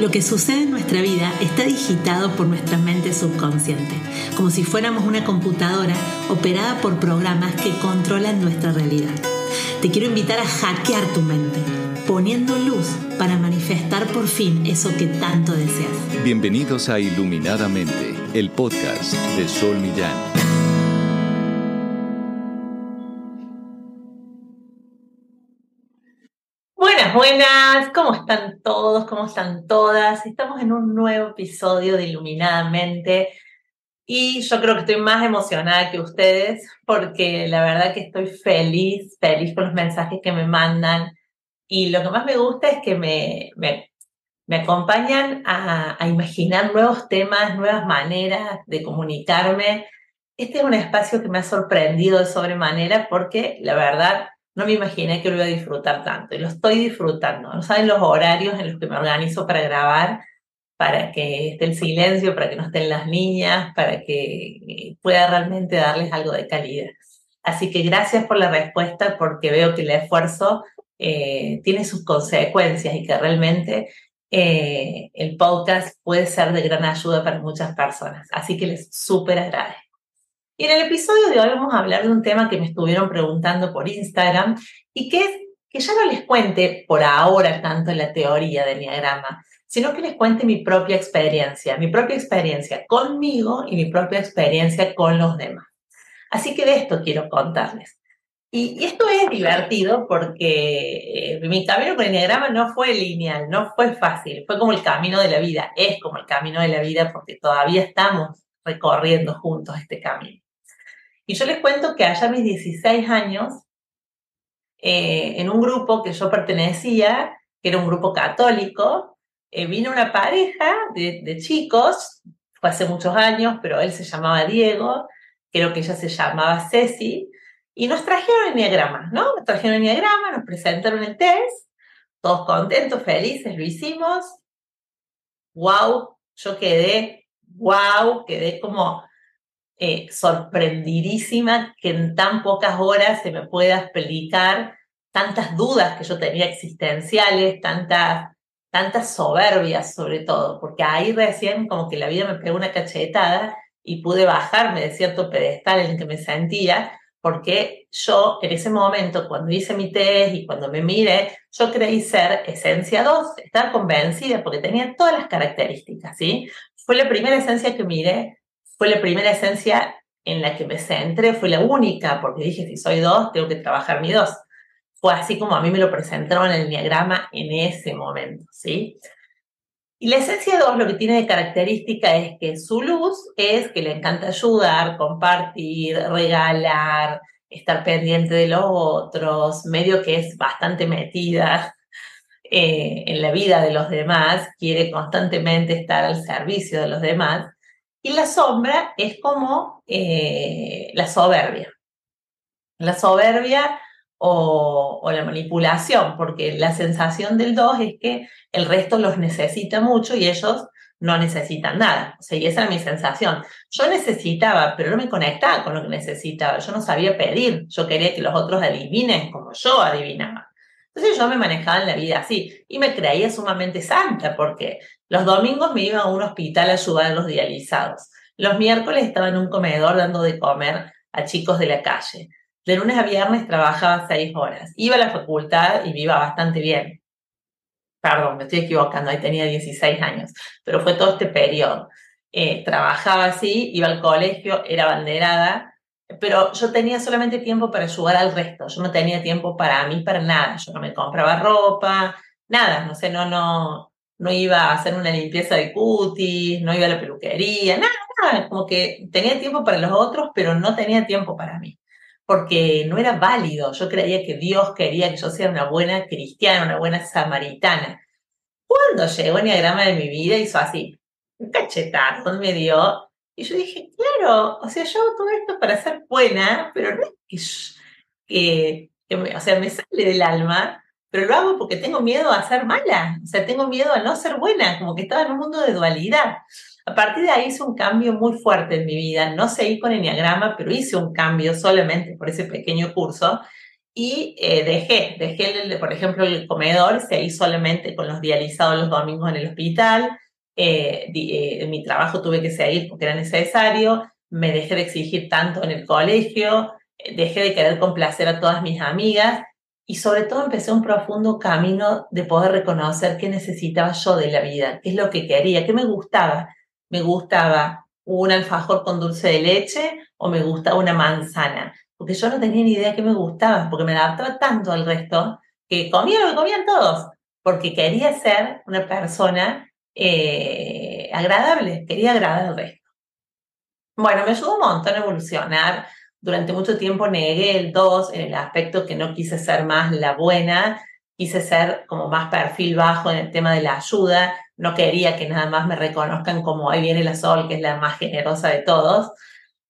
Lo que sucede en nuestra vida está digitado por nuestra mente subconsciente, como si fuéramos una computadora operada por programas que controlan nuestra realidad. Te quiero invitar a hackear tu mente, poniendo luz para manifestar por fin eso que tanto deseas. Bienvenidos a Iluminadamente, el podcast de Sol Millán. Buenas, ¿cómo están todos? ¿Cómo están todas? Estamos en un nuevo episodio de Iluminadamente y yo creo que estoy más emocionada que ustedes porque la verdad que estoy feliz, feliz con los mensajes que me mandan y lo que más me gusta es que me, me, acompañan a, a imaginar nuevos temas, nuevas maneras de comunicarme. Este es un espacio que me ha sorprendido de sobremanera porque la verdad no me imaginé que lo iba a disfrutar tanto y lo estoy disfrutando. No saben los horarios en los que me organizo para grabar, para que esté el silencio, para que no estén las niñas, para que pueda realmente darles algo de calidad. Así que gracias por la respuesta porque veo que el esfuerzo eh, tiene sus consecuencias y que realmente eh, el podcast puede ser de gran ayuda para muchas personas. Así que les súper agradezco. Y en el episodio de hoy vamos a hablar de un tema que me estuvieron preguntando por Instagram y que es que ya no les cuente por ahora tanto la teoría del diagrama, sino que les cuente mi propia experiencia, mi propia experiencia conmigo y mi propia experiencia con los demás. Así que de esto quiero contarles. Y, esto es divertido porque eh, mi camino con el diagrama no fue lineal, no fue fácil, fue como el camino de la vida, es como el camino de la vida porque todavía estamos recorriendo juntos este camino. Y yo les cuento que allá a mis 16 años, eh, en un grupo que yo pertenecía, que era un grupo católico, eh, vino una pareja de, chicos, fue hace muchos años, pero él se llamaba Diego, creo que ella se llamaba Ceci, y nos trajeron el diagrama, ¿no? Nos trajeron el diagrama, nos presentaron el test, todos contentos, felices, lo hicimos. ¡Wow! Yo quedé, wow, quedé como eh, sorprendidísima que en tan pocas horas se me pueda explicar tantas dudas que yo tenía existenciales, tantas, tantas soberbias sobre todo, porque ahí recién como que la vida me pegó una cachetada y pude bajarme de cierto pedestal en el que me sentía, porque yo en ese momento, cuando hice mi test y cuando me miré, yo creí ser esencia 2, estar convencida porque tenía todas las características, ¿sí? Fue la primera esencia que miré fue la primera esencia en la que me centré, fue la única, porque dije, si soy dos, tengo que trabajar mi dos. Fue así como a mí me lo presentaron en el diagrama en ese momento, ¿sí? Y la esencia 2 lo que tiene de característica es que su luz es que le encanta ayudar, compartir, regalar, estar pendiente de los otros, medio que es bastante metida eh, en la vida de los demás, quiere constantemente estar al servicio de los demás. Y la sombra es como eh, la soberbia. La soberbia o, la manipulación, porque la sensación del 2 es que el resto los necesita mucho y ellos no necesitan nada. O sea, y esa era mi sensación. Yo necesitaba, pero no me conectaba con lo que necesitaba. Yo no sabía pedir. Yo quería que los otros adivinen como yo adivinaba. Entonces yo me manejaba en la vida así y me creía sumamente santa porque los domingos me iba a un hospital a ayudar a los dializados. Los miércoles estaba en un comedor dando de comer a chicos de la calle. De lunes a viernes trabajaba seis horas. Iba a la facultad y me iba bastante bien. Perdón, me estoy equivocando, ahí tenía 16 años, pero fue todo este periodo. Eh, trabajaba así, iba al colegio, era banderada, pero yo tenía solamente tiempo para ayudar al resto. Yo no tenía tiempo para mí, para nada. Yo no me compraba ropa, nada, no sé, no, no, no iba a hacer una limpieza de cutis, no iba a la peluquería, nada, nada, como que tenía tiempo para los otros, pero no tenía tiempo para mí, porque no era válido. Yo creía que Dios quería que yo sea una buena cristiana, una buena samaritana. Cuando llegó el diagrama de mi vida, hizo así, un cachetazo me dio, y yo dije, claro, o sea, yo hago todo esto para ser buena, pero no es que, que me, o sea, me sale del alma pero lo hago porque tengo miedo a ser mala, o sea, tengo miedo a no ser buena, como que estaba en un mundo de dualidad. A partir de ahí hice un cambio muy fuerte en mi vida, no seguí con Enneagrama, pero hice un cambio solamente por ese pequeño curso y eh, dejé, dejé, el, por ejemplo, el comedor, seguí solamente con los dializados los domingos en el hospital, eh, eh, mi trabajo tuve que seguir porque era necesario, me dejé de exigir tanto en el colegio, dejé de querer complacer a todas mis amigas y sobre todo empecé un profundo camino de poder reconocer qué necesitaba yo de la vida, qué es lo que quería, qué me gustaba. Me gustaba un alfajor con dulce de leche o me gustaba una manzana, porque yo no tenía ni idea qué me gustaba, porque me adaptaba tanto al resto que comía lo que comían todos, porque quería ser una persona eh, agradable, quería agradar al resto. Bueno, me ayudó un montón a evolucionar. Durante mucho tiempo negué el 2 en el aspecto que no quise ser más la buena, quise ser como más perfil bajo en el tema de la ayuda, no quería que nada más me reconozcan como ahí viene la Sol, que es la más generosa de todos.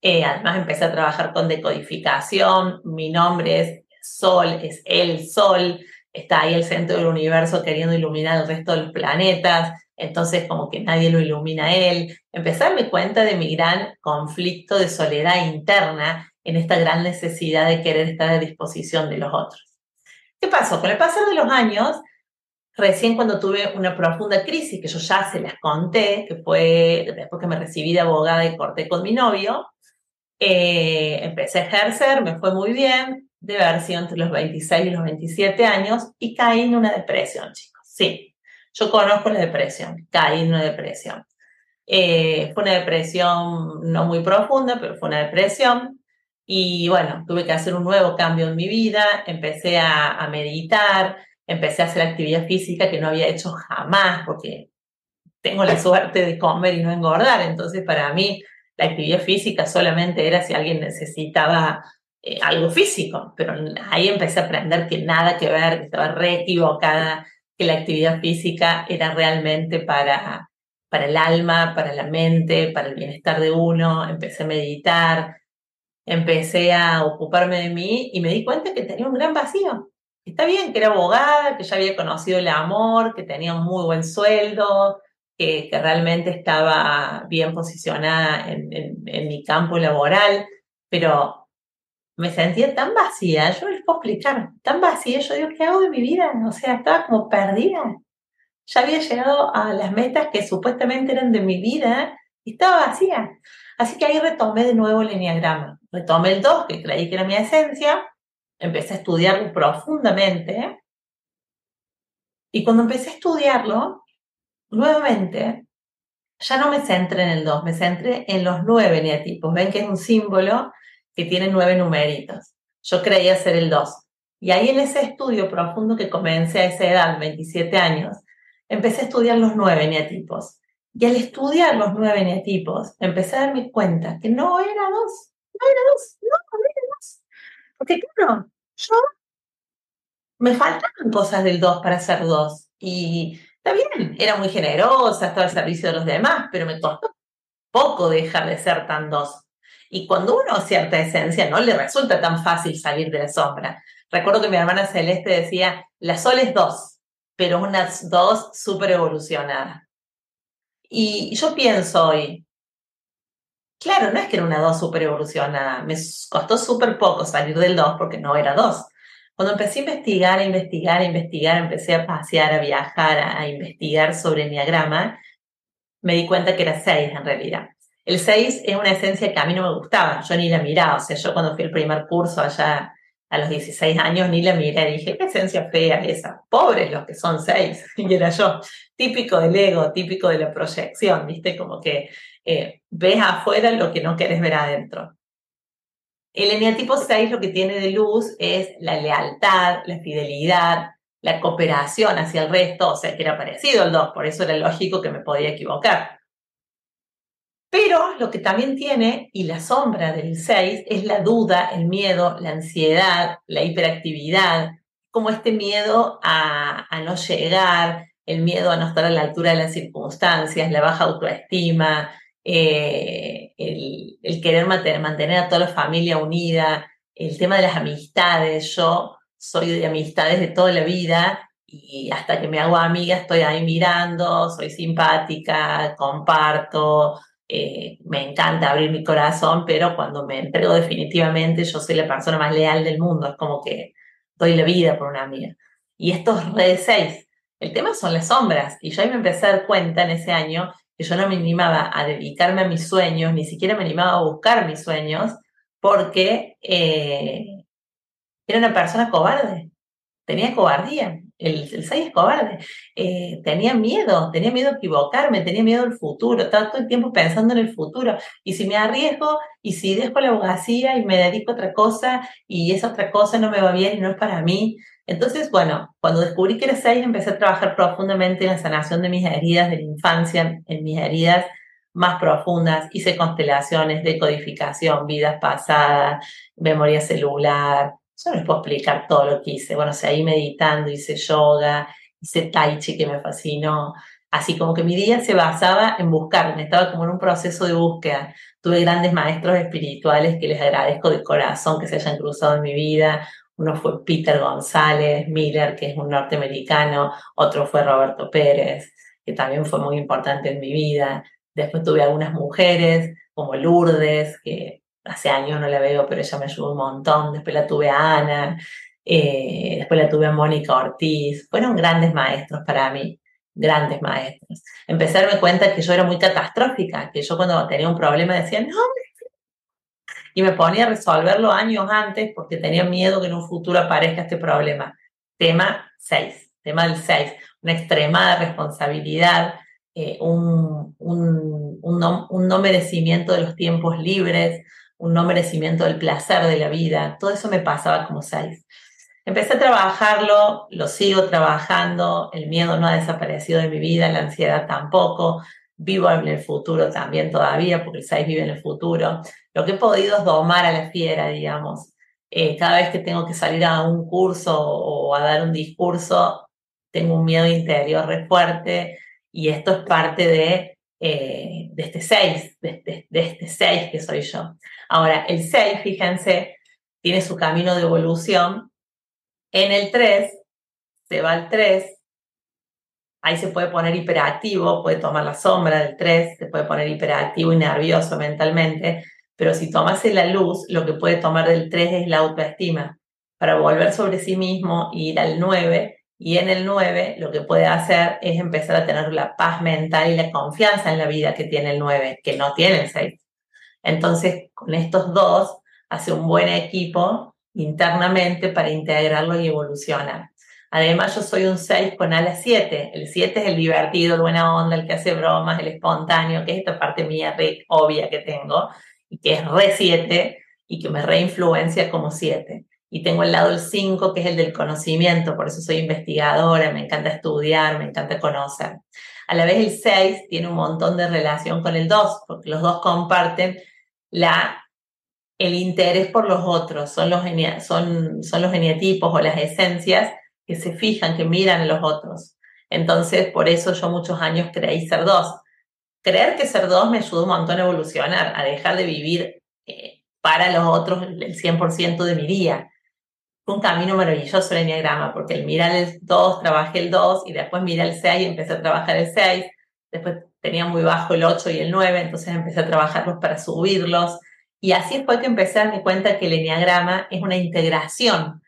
Eh, además empecé a trabajar con decodificación, mi nombre es Sol, es el Sol, está ahí el centro del universo queriendo iluminar el resto de los planetas, entonces como que nadie lo ilumina a él. Empecé a cuenta de mi gran conflicto de soledad interna en esta gran necesidad de querer estar a disposición de los otros. ¿Qué pasó? Con el pasar de los años, recién cuando tuve una profunda crisis, que yo ya se las conté, que fue después que me recibí de abogada y corté con mi novio, eh, empecé a ejercer, me fue muy bien, debe haber sido entre los 26 y los 27 años, y caí en una depresión, chicos. Sí, yo conozco la depresión, caí en una depresión. Eh, fue una depresión no muy profunda, pero fue una depresión. Y bueno, tuve que hacer un nuevo cambio en mi vida, empecé a, a meditar, empecé a hacer actividad física que no había hecho jamás, porque tengo la suerte de comer y no engordar, entonces para mí la actividad física solamente era si alguien necesitaba eh, algo físico, pero ahí empecé a aprender que nada que ver, que estaba re equivocada, que la actividad física era realmente para, para el alma, para la mente, para el bienestar de uno, empecé a meditar, empecé a ocuparme de mí y me di cuenta que tenía un gran vacío. Está bien que era abogada, que ya había conocido el amor, que tenía un muy buen sueldo, que, realmente estaba bien posicionada en, mi campo laboral, pero me sentía tan vacía, yo les puedo explicar, tan vacía, yo digo, ¿qué hago de mi vida? O sea, estaba como perdida. Ya había llegado a las metas que supuestamente eran de mi vida y estaba vacía. Así que ahí retomé de nuevo el enneagrama. Retomé el 2, que creí que era mi esencia, empecé a estudiarlo profundamente. Y cuando empecé a estudiarlo, nuevamente, ya no me centré en el 2, me centré en los nueve eneatipos. Ven que es un símbolo que tiene nueve numeritos. Yo creía ser el 2. Y ahí en ese estudio profundo que comencé a esa edad, 27 años, empecé a estudiar los nueve eneatipos. Y al estudiar los nueve eneatipos, empecé a darme cuenta que no era dos, dos, no, era dos. Porque claro, yo me faltaban cosas del 2 para ser dos. Y Está bien, era muy generosa, estaba al servicio de los demás, pero me costó poco dejar de ser tan dos. Y cuando uno cierta esencia, no le resulta tan fácil salir de la sombra. Recuerdo que mi hermana Celeste decía, la sol es dos, pero unas dos súper evolucionada. Y yo pienso hoy, claro, no es que era una dos súper evolucionada, me costó súper poco salir del dos porque no era dos. Cuando empecé a investigar, a investigar, a investigar, empecé a pasear, a viajar, a, investigar sobre el diagrama, me di cuenta que era 6 en realidad. El 6 es una esencia que a mí no me gustaba, yo ni la miraba, o sea, yo cuando fui al primer curso allá a los 16 años ni la miré, dije, qué esencia fea esa, pobres los que son 6, y era yo, típico del ego, típico de la proyección, viste, como que eh, ves afuera lo que no quieres ver adentro. El eneatipo 6 lo que tiene de luz es la lealtad, la fidelidad, la cooperación hacia el resto, o sea, que era parecido al 2, por eso era lógico que me podía equivocar. Pero lo que también tiene, y la sombra del 6, es la duda, el miedo, la ansiedad, la hiperactividad, como este miedo a, a no llegar, el miedo a no estar a la altura de las circunstancias, la baja autoestima, eh, el, querer mantener, a toda la familia unida, el tema de las amistades. Yo soy de amistades de toda la vida y hasta que me hago amiga estoy ahí mirando, soy simpática, comparto, eh, me encanta abrir mi corazón, pero cuando me entrego definitivamente yo soy la persona más leal del mundo. Es como que doy la vida por una amiga. Y estos re de seis. El tema son las sombras. Y yo ahí me empecé a dar cuenta en ese año que yo no me animaba a dedicarme a mis sueños, ni siquiera me animaba a buscar mis sueños, porque eh, era una persona cobarde, tenía cobardía el, el 6 es cobarde. Eh, tenía miedo, tenía miedo a equivocarme, tenía miedo al futuro, estaba todo el tiempo pensando en el futuro. Y si me arriesgo, y si dejo la abogacía y me dedico a otra cosa, y esa otra cosa no me va bien y no es para mí. Entonces, bueno, cuando descubrí que era 6, empecé a trabajar profundamente en la sanación de mis heridas de la infancia, en mis heridas más profundas, hice constelaciones, decodificación, vidas pasadas, memoria celular, yo no les puedo explicar todo lo que hice. Bueno, seguí meditando, hice yoga, hice tai chi que me fascinó. Así como que mi día se basaba en buscarme, estaba como en un proceso de búsqueda. Tuve grandes maestros espirituales que les agradezco de corazón que se hayan cruzado en mi vida. Uno fue Peter González Miller, que es un norteamericano, otro fue Roberto Pérez, que también fue muy importante en mi vida. Después tuve algunas mujeres como Lourdes, que hace años no la veo, pero ella me ayudó un montón. Después la tuve a Ana, eh, después la tuve a Mónica Ortiz. Fueron grandes maestros para mí, grandes maestros. Empecé a darme cuenta que yo era muy catastrófica, que yo cuando tenía un problema decía, no, y me ponía a resolverlo años antes porque tenía miedo que en un futuro aparezca este problema. Tema 6, tema del 6, una extremada responsabilidad, eh, un, un, un no merecimiento de los tiempos libres, un no merecimiento del placer de la vida. Todo eso me pasaba como seis. Empecé a trabajarlo, lo sigo trabajando, el miedo no ha desaparecido de mi vida, la ansiedad tampoco, vivo en el futuro también todavía, porque el 6 vive en el futuro. Lo que he podido es domar a la fiera, digamos. Eh, cada vez que tengo que salir a un curso o a dar un discurso, tengo un miedo interior re fuerte y esto es parte de eh, de este 6, de, de, este 6 que soy yo. Ahora, el 6, fíjense, tiene su camino de evolución. En el 3, se va al 3, ahí se puede poner hiperactivo, puede tomar la sombra del 3, se puede poner hiperactivo y nervioso mentalmente, pero si tomase la luz, lo que puede tomar del 3 es la autoestima, para volver sobre sí mismo y ir al 9 y en el 9 lo que puede hacer es empezar a tener la paz mental y la confianza en la vida que tiene el 9, que no tiene el 6. Entonces, con estos dos, hace un buen equipo internamente para integrarlo y evolucionar. Además, yo soy un 6 con ala 7. El 7 es el divertido, el buena onda, el que hace bromas, el espontáneo, que es esta parte mía re obvia que tengo y que es re 7 y que me reinfluencia como 7 y tengo el lado el 5, que es el del conocimiento, por eso soy investigadora, me encanta estudiar, me encanta conocer. A la vez el 6 tiene un montón de relación con el 2, porque los dos comparten la, el interés por los otros, son los, son, son los geniatipos o las esencias que se fijan, que miran a los otros. Entonces, por eso yo muchos años creí ser 2. Creer que ser 2 me ayudó un montón a evolucionar, a dejar de vivir eh, para los otros el 100% de mi día un camino maravilloso el enneagrama, porque el mirar el 2, trabajé el 2 y después miré el 6 y empecé a trabajar el 6. Después tenía muy bajo el 8 y el 9, entonces empecé a trabajarlos para subirlos. Y así fue que empecé a darme cuenta que el enneagrama es una integración.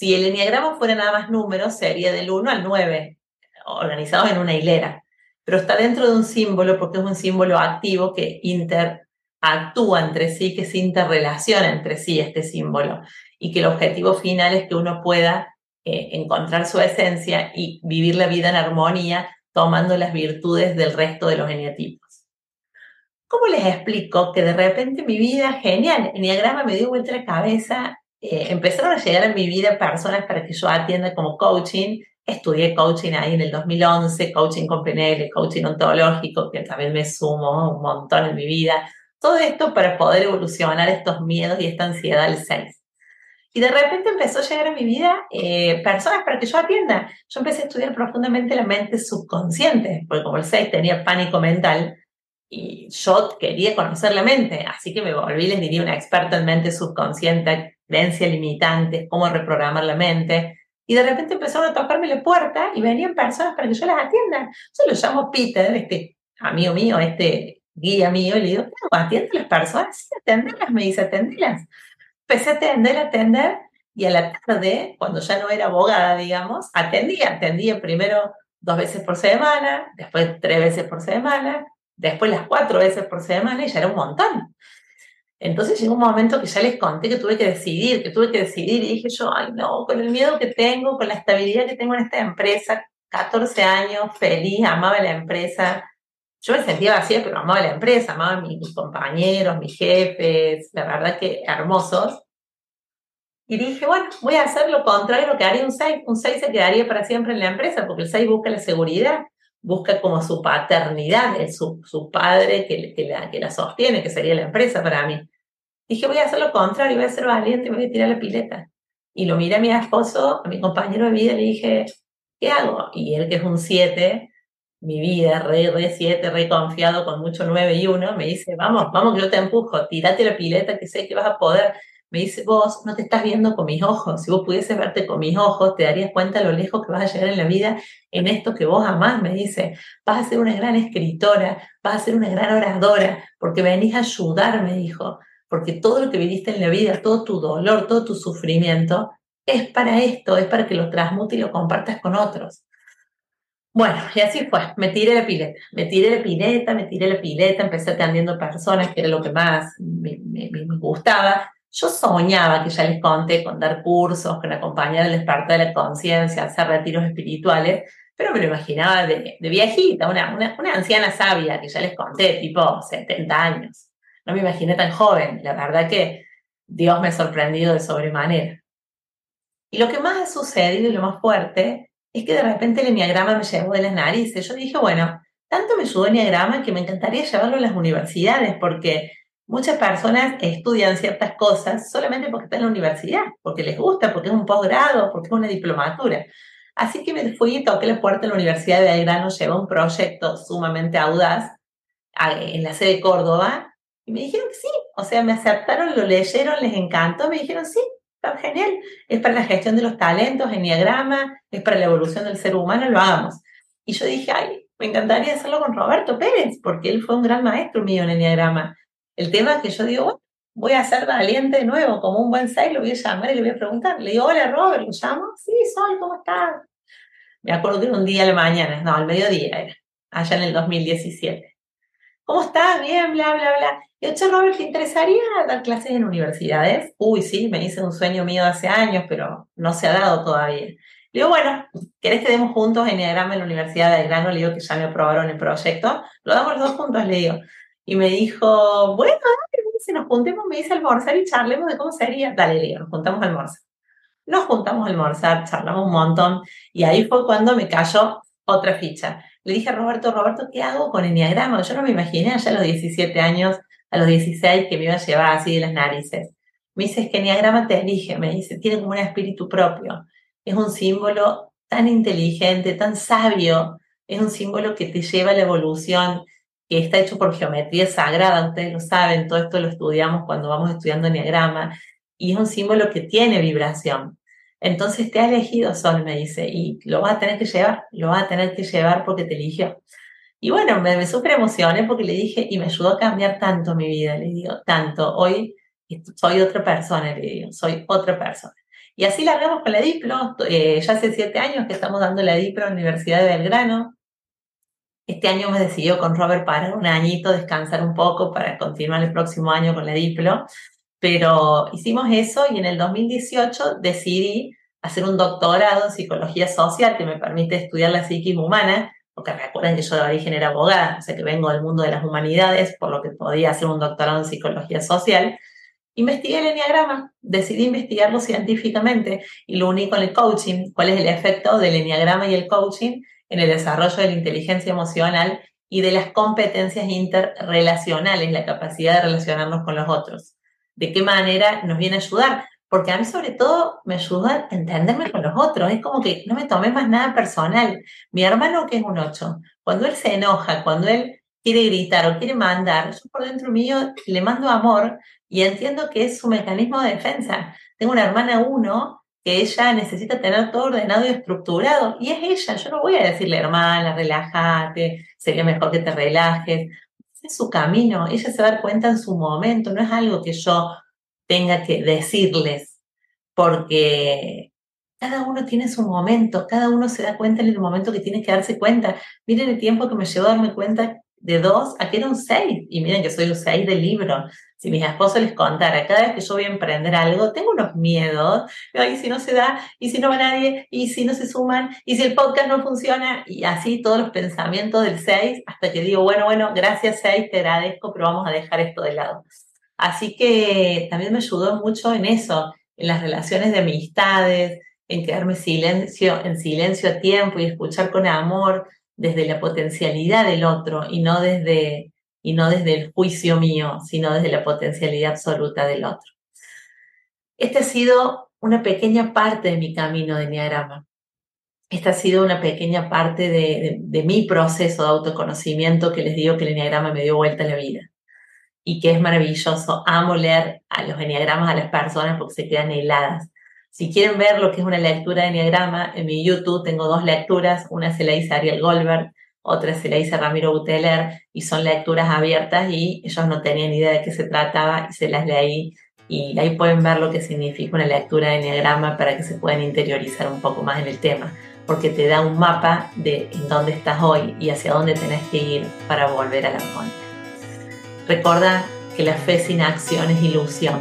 Si el enneagrama fuera nada más números, sería del 1 al 9, organizados en una hilera. Pero está dentro de un símbolo porque es un símbolo activo que interactúa entre sí, que se interrelaciona entre sí este símbolo y que el objetivo final es que uno pueda eh, encontrar su esencia y vivir la vida en armonía tomando las virtudes del resto de los eneatipos. ¿Cómo les explico que de repente mi vida, genial, enneagrama me dio vuelta la cabeza, eh, empezaron a llegar a mi vida personas para que yo atienda como coaching, estudié coaching ahí en el 2011, coaching con PNL, coaching ontológico, que también me sumo un montón en mi vida, todo esto para poder evolucionar estos miedos y esta ansiedad del 6. Y de repente empezó a llegar a mi vida eh, personas para que yo atienda. Yo empecé a estudiar profundamente la mente subconsciente, porque como el 6 tenía pánico mental y yo quería conocer la mente, así que me volví, les diría, una experta en mente subconsciente, creencia limitante, cómo reprogramar la mente. Y de repente empezaron a tocarme la puerta y venían personas para que yo las atienda. Yo lo llamo Peter, este amigo mío, este guía mío, y le digo, ¿atiende a las personas? Sí, atenderlas, me dice, atenderlas empecé a atender, a atender, y a la tarde, cuando ya no era abogada, digamos, atendía, atendía primero dos veces por semana, después tres veces por semana, después las cuatro veces por semana y ya era un montón. Entonces llegó un momento que ya les conté que tuve que decidir, que tuve que decidir y dije yo, ay no, con el miedo que tengo, con la estabilidad que tengo en esta empresa, 14 años, feliz, amaba la empresa. Yo me sentía vacía, pero amaba la empresa, amaba a mis compañeros, mis jefes, la verdad que hermosos. Y dije, bueno, voy a hacer lo contrario que haría un 6. Un 6 se quedaría para siempre en la empresa, porque el 6 busca la seguridad, busca como su paternidad, su, su padre que, que, la, que la sostiene, que sería la empresa para mí. Dije, voy a hacer lo contrario, voy a ser valiente y voy a tirar la pileta. Y lo miré a mi esposo, a mi compañero de vida, y le dije, ¿qué hago? Y él, que es un 7, mi vida, re, re 7, re confiado, con mucho 9 y 1, me dice, vamos, vamos que yo te empujo, tirate la pileta que sé que vas a poder me dice, vos no te estás viendo con mis ojos, si vos pudieses verte con mis ojos, te darías cuenta lo lejos que vas a llegar en la vida en esto que vos amás, me dice, vas a ser una gran escritora, vas a ser una gran oradora, porque venís a ayudar, me dijo, porque todo lo que viviste en la vida, todo tu dolor, todo tu sufrimiento, es para esto, es para que lo transmute y lo compartas con otros. Bueno, y así fue, me tiré la pileta, me tiré la pileta, me tiré la pileta, empecé atendiendo personas, que era lo que más me, me, me gustaba, yo soñaba, que ya les conté, con dar cursos, con acompañar al despertar de la conciencia, hacer retiros espirituales, pero me lo imaginaba de, viejita, una, una, una, anciana sabia, que ya les conté, tipo 70 años. No me imaginé tan joven, la verdad que Dios me ha sorprendido de sobremanera. Y lo que más ha sucedido y lo más fuerte es que de repente el enneagrama me llevó de las narices. Yo dije, bueno, tanto me ayudó el enneagrama que me encantaría llevarlo a las universidades, porque Muchas personas estudian ciertas cosas solamente porque están en la universidad, porque les gusta, porque es un posgrado, porque es una diplomatura. Así que me fui y toqué la puerta de la Universidad de Belgrano, llevé un proyecto sumamente audaz en la sede de Córdoba y me dijeron que sí. O sea, me aceptaron, lo leyeron, les encantó, me dijeron sí, está genial. Es para la gestión de los talentos, enneagrama, es para la evolución del ser humano, lo hagamos. Y yo dije, ay, me encantaría hacerlo con Roberto Pérez, porque él fue un gran maestro mío en enneagrama. El tema es que yo digo, voy a ser valiente de nuevo, como un buen sai, lo voy a llamar y le voy a preguntar. Le digo, hola Robert, ¿lo llamo? Sí, soy, ¿cómo estás? Me acuerdo que era un día a la mañana, no, al mediodía era, allá en el 2017. ¿Cómo estás? Bien, bla, bla, bla. Y che, Robert, ¿te interesaría dar clases en universidades? Uy, sí, me hice un sueño mío de hace años, pero no se ha dado todavía. Le digo, bueno, ¿querés que demos juntos en Enneagrama en la Universidad de Grano? Le digo que ya me aprobaron el proyecto. Lo damos los dos juntos, le digo. Y me dijo, bueno, si nos juntemos, me dice almorzar y charlemos de cómo sería. Dale, Leo, nos juntamos a almorzar. Nos juntamos a almorzar, charlamos un montón. Y ahí fue cuando me cayó otra ficha. Le dije a Roberto, Roberto, ¿qué hago con Enneagrama? Yo no me imaginé allá a los 17 años, a los 16, que me iba a llevar así de las narices. Me dice, es que Enneagrama te elige, me dice, tiene como un espíritu propio. Es un símbolo tan inteligente, tan sabio. Es un símbolo que te lleva a la evolución, que está hecho por geometría sagrada, ustedes lo saben, todo esto lo estudiamos cuando vamos estudiando enneagrama, y es un símbolo que tiene vibración. Entonces te ha elegido Sol, me dice, y lo vas a tener que llevar, lo vas a tener que llevar porque te eligió. Y bueno, me, me súper emocioné porque le dije, y me ayudó a cambiar tanto mi vida, le digo, tanto, hoy soy otra persona, le digo, soy otra persona. Y así largamos con la Diplo, eh, ya hace siete años que estamos dando la Diplo en la Universidad de Belgrano, este año me decidió con Robert para un añito, descansar un poco para continuar el próximo año con la Diplo, pero hicimos eso y en el 2018 decidí hacer un doctorado en psicología social que me permite estudiar la psiquis humana, porque recuerden que yo de origen era abogada, o sea que vengo del mundo de las humanidades, por lo que podía hacer un doctorado en psicología social. Investigué el enneagrama, decidí investigarlo científicamente y lo uní con el coaching, cuál es el efecto del enneagrama y el coaching en el desarrollo de la inteligencia emocional y de las competencias interrelacionales, la capacidad de relacionarnos con los otros. ¿De qué manera nos viene a ayudar? Porque a mí sobre todo me ayuda a entenderme con los otros. Es como que no me tomé más nada personal. Mi hermano que es un 8, cuando él se enoja, cuando él quiere gritar o quiere mandar, yo por dentro mío le mando amor y entiendo que es su mecanismo de defensa. Tengo una hermana 1 que ella necesita tener todo ordenado y estructurado. Y es ella, yo no voy a decirle, hermana, relájate, sería mejor que te relajes. Es su camino, ella se va a dar cuenta en su momento, no es algo que yo tenga que decirles. porque cada uno tiene su momento, cada uno se da cuenta en el momento que tiene que darse cuenta. Miren el tiempo que me llevó a darme cuenta de dos a que era un seis. Y miren, yo soy un seis del libro. Si mis esposos les contara, cada vez que yo voy a emprender algo, tengo unos miedos. Y si no se da, y si no va nadie, y si no se suman, y si el podcast no funciona, y así todos los pensamientos del seis, hasta que digo, bueno, bueno, gracias seis, te agradezco, pero vamos a dejar esto de lado. Así que también me ayudó mucho en eso, en las relaciones de amistades, en quedarme silencio, en silencio a tiempo y escuchar con amor desde la potencialidad del otro y no desde, y no desde el juicio mío, sino desde la potencialidad absoluta del otro. Esta ha sido una pequeña parte de mi camino de Enneagrama. Esta ha sido una pequeña parte de, de, mi proceso de autoconocimiento que les digo que el Enneagrama me dio vuelta a la vida y que es maravilloso. Amo leer a los Enneagramas a las personas porque se quedan heladas si quieren ver lo que es una lectura de Enneagrama, en mi YouTube tengo dos lecturas, una se la hice Ariel Goldberg, otra se la hice Ramiro Buteler, y son lecturas abiertas y ellos no tenían idea de qué se trataba y se las leí y ahí pueden ver lo que significa una lectura de Enneagrama para que se puedan interiorizar un poco más en el tema, porque te da un mapa de en dónde estás hoy y hacia dónde tenés que ir para volver a la fuente. Recuerda que la fe sin acción es ilusión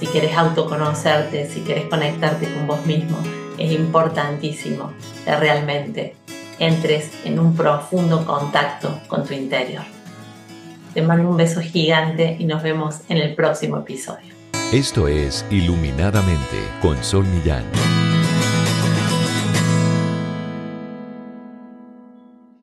si quieres autoconocerte, si quieres conectarte con vos mismo, es importantísimo que realmente entres en un profundo contacto con tu interior. Te mando un beso gigante y nos vemos en el próximo episodio. Esto es Iluminadamente con Sol Millán.